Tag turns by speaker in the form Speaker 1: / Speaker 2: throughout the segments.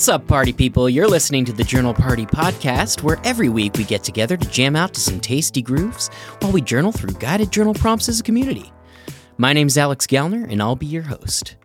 Speaker 1: What's up, party people? You're listening to the Journal Party Podcast, where every week we get together to jam out to some tasty grooves while we journal through guided journal prompts as a community. My name's Alex Gallner, and I'll be your host.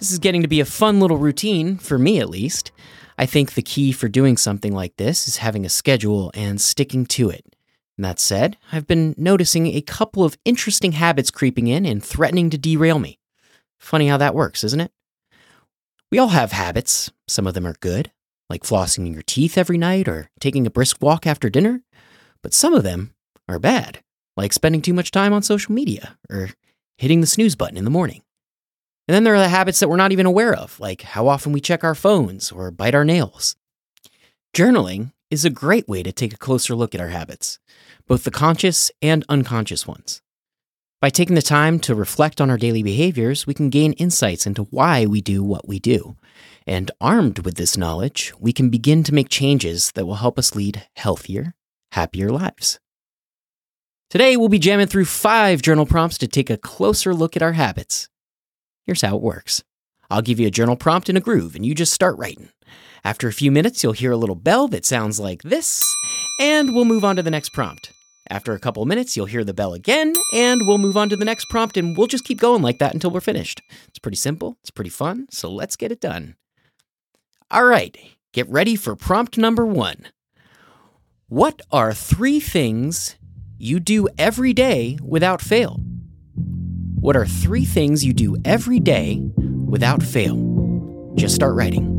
Speaker 1: This is getting to be a fun little routine, for me at least. I think the key for doing something like this is having a schedule and sticking to it. And that said, I've been noticing a couple of interesting habits creeping in and threatening to derail me. Funny how that works, isn't it? We all have habits. Some of them are good, like flossing your teeth every night or taking a brisk walk after dinner. But some of them are bad, like spending too much time on social media or hitting the snooze button in the morning. And then there are the habits that we're not even aware of, like how often we check our phones or bite our nails. Journaling is a great way to take a closer look at our habits, both the conscious and unconscious ones. By taking the time to reflect on our daily behaviors, we can gain insights into why we do what we do. And armed with this knowledge, we can begin to make changes that will help us lead healthier, happier lives. Today, we'll be jamming through five journal prompts to take a closer look at our habits. Here's how it works I'll give you a journal prompt in a groove, and you just start writing. After a few minutes, you'll hear a little bell that sounds like this, and we'll move on to the next prompt. After a couple minutes, you'll hear the bell again, and we'll move on to the next prompt, and we'll just keep going like that until we're finished. It's pretty simple, it's pretty fun, so let's get it done. All right, get ready for prompt number one. What are three things you do every day without fail? What are three things you do every day without fail? Just start writing.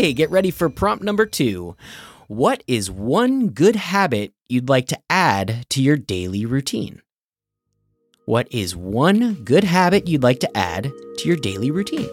Speaker 1: Okay, get ready for prompt number two. What is one good habit you'd like to add to your daily routine? What is one good habit you'd like to add to your daily routine?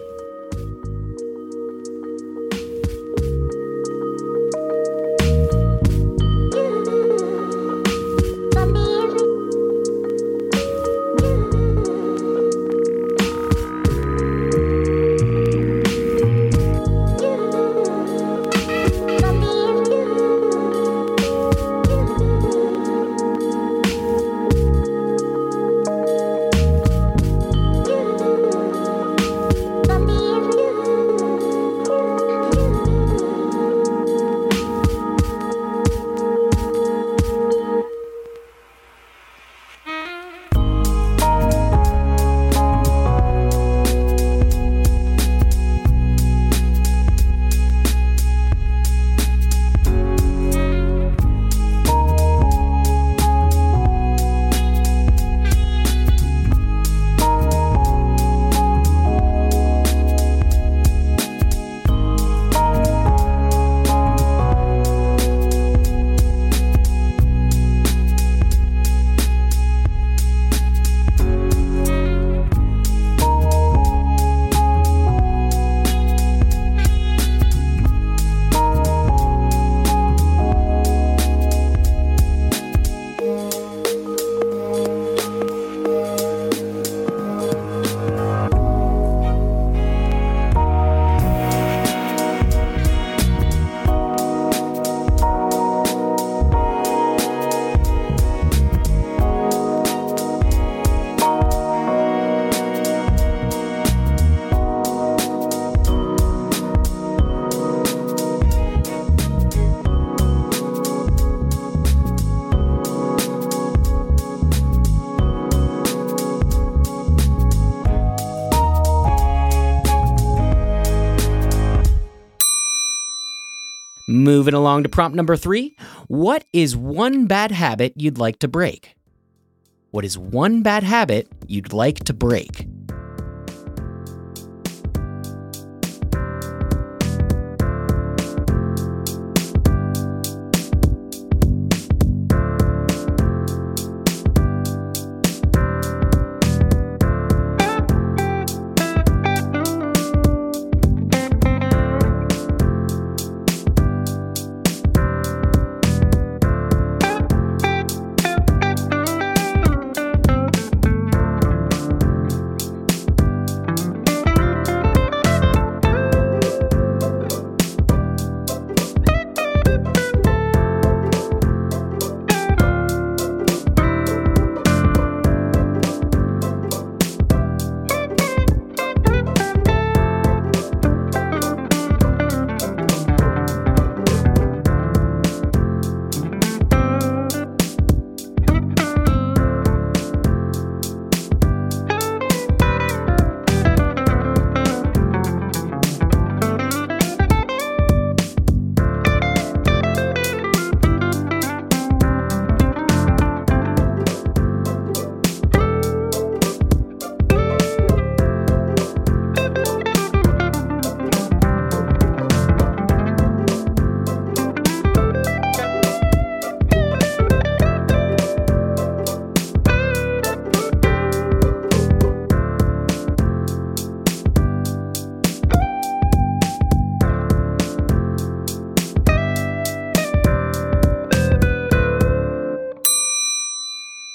Speaker 1: Moving along to prompt number three What is one bad habit you'd like to break? What is one bad habit you'd like to break?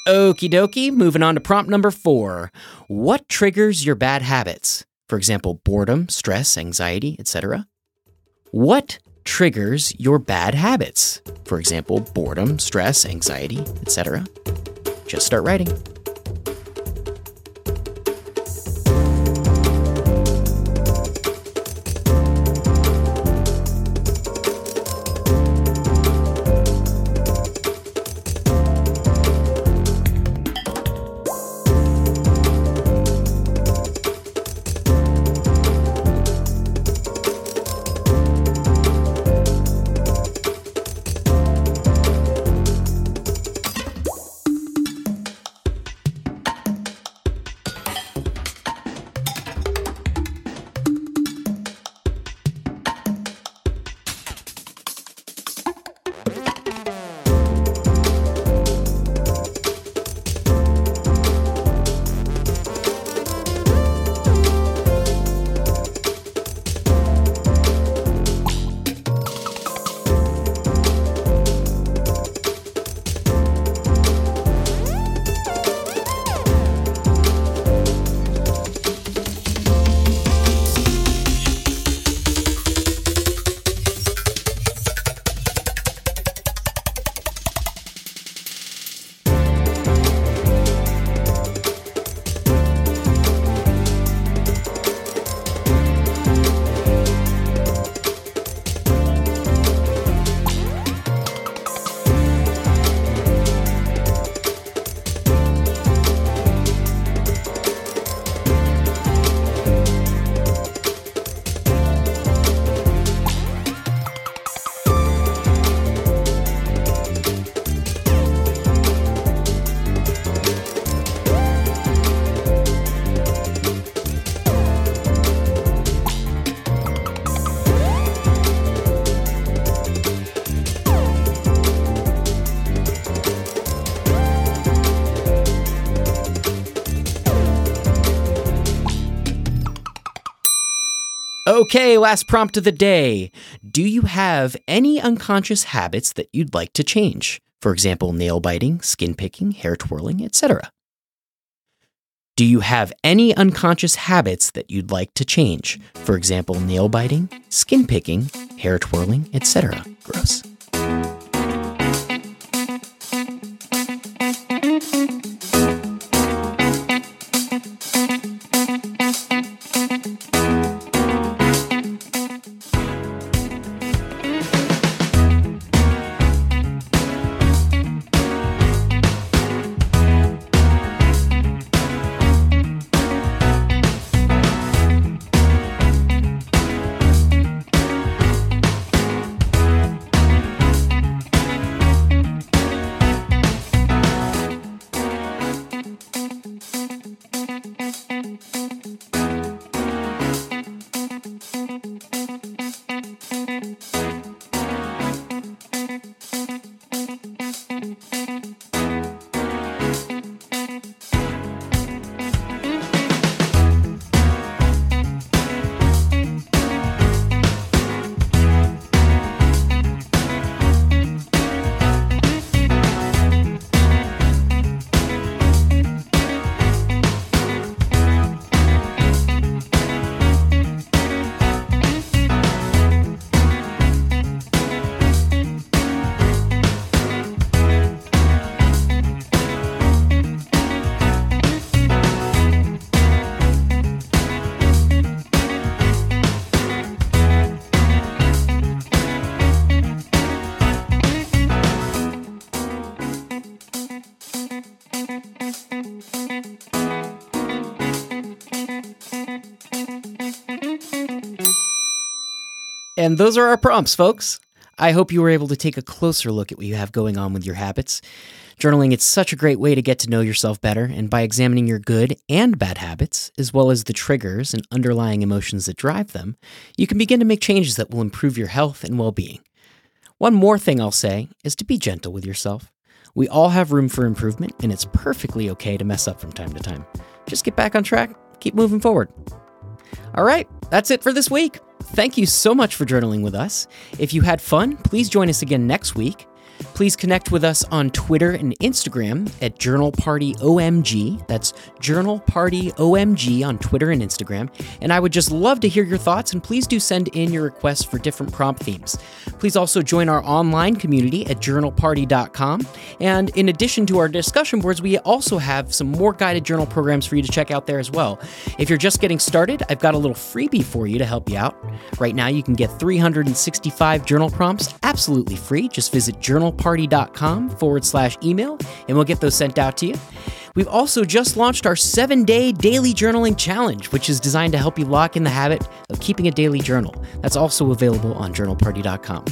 Speaker 1: Okie dokie, moving on to prompt number four. What triggers your bad habits? For example, boredom, stress, anxiety, etc. What triggers your bad habits? For example, boredom, stress, anxiety, etc. Just start writing. Okay, last prompt of the day. Do you have any unconscious habits that you'd like to change? For example, nail biting, skin picking, hair twirling, etc. Do you have any unconscious habits that you'd like to change? For example, nail biting, skin picking, hair twirling, etc. Gross. And those are our prompts, folks. I hope you were able to take a closer look at what you have going on with your habits. Journaling is such a great way to get to know yourself better, and by examining your good and bad habits, as well as the triggers and underlying emotions that drive them, you can begin to make changes that will improve your health and well being. One more thing I'll say is to be gentle with yourself. We all have room for improvement, and it's perfectly okay to mess up from time to time. Just get back on track, keep moving forward. All right, that's it for this week. Thank you so much for journaling with us. If you had fun, please join us again next week. Please connect with us on Twitter and Instagram at Journal Party OMG. That's Journal Party OMG on Twitter and Instagram. And I would just love to hear your thoughts, and please do send in your requests for different prompt themes. Please also join our online community at journalparty.com. And in addition to our discussion boards, we also have some more guided journal programs for you to check out there as well. If you're just getting started, I've got a little freebie for you to help you out. Right now, you can get 365 journal prompts absolutely free. Just visit journalparty.com forward slash email, and we'll get those sent out to you. We've also just launched our seven day daily journaling challenge, which is designed to help you lock in the habit of keeping a daily journal. That's also available on journalparty.com.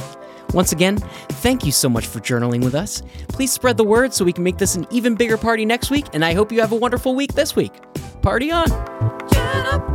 Speaker 1: Once again, thank you so much for journaling with us. Please spread the word so we can make this an even bigger party next week, and I hope you have a wonderful week this week. Party on!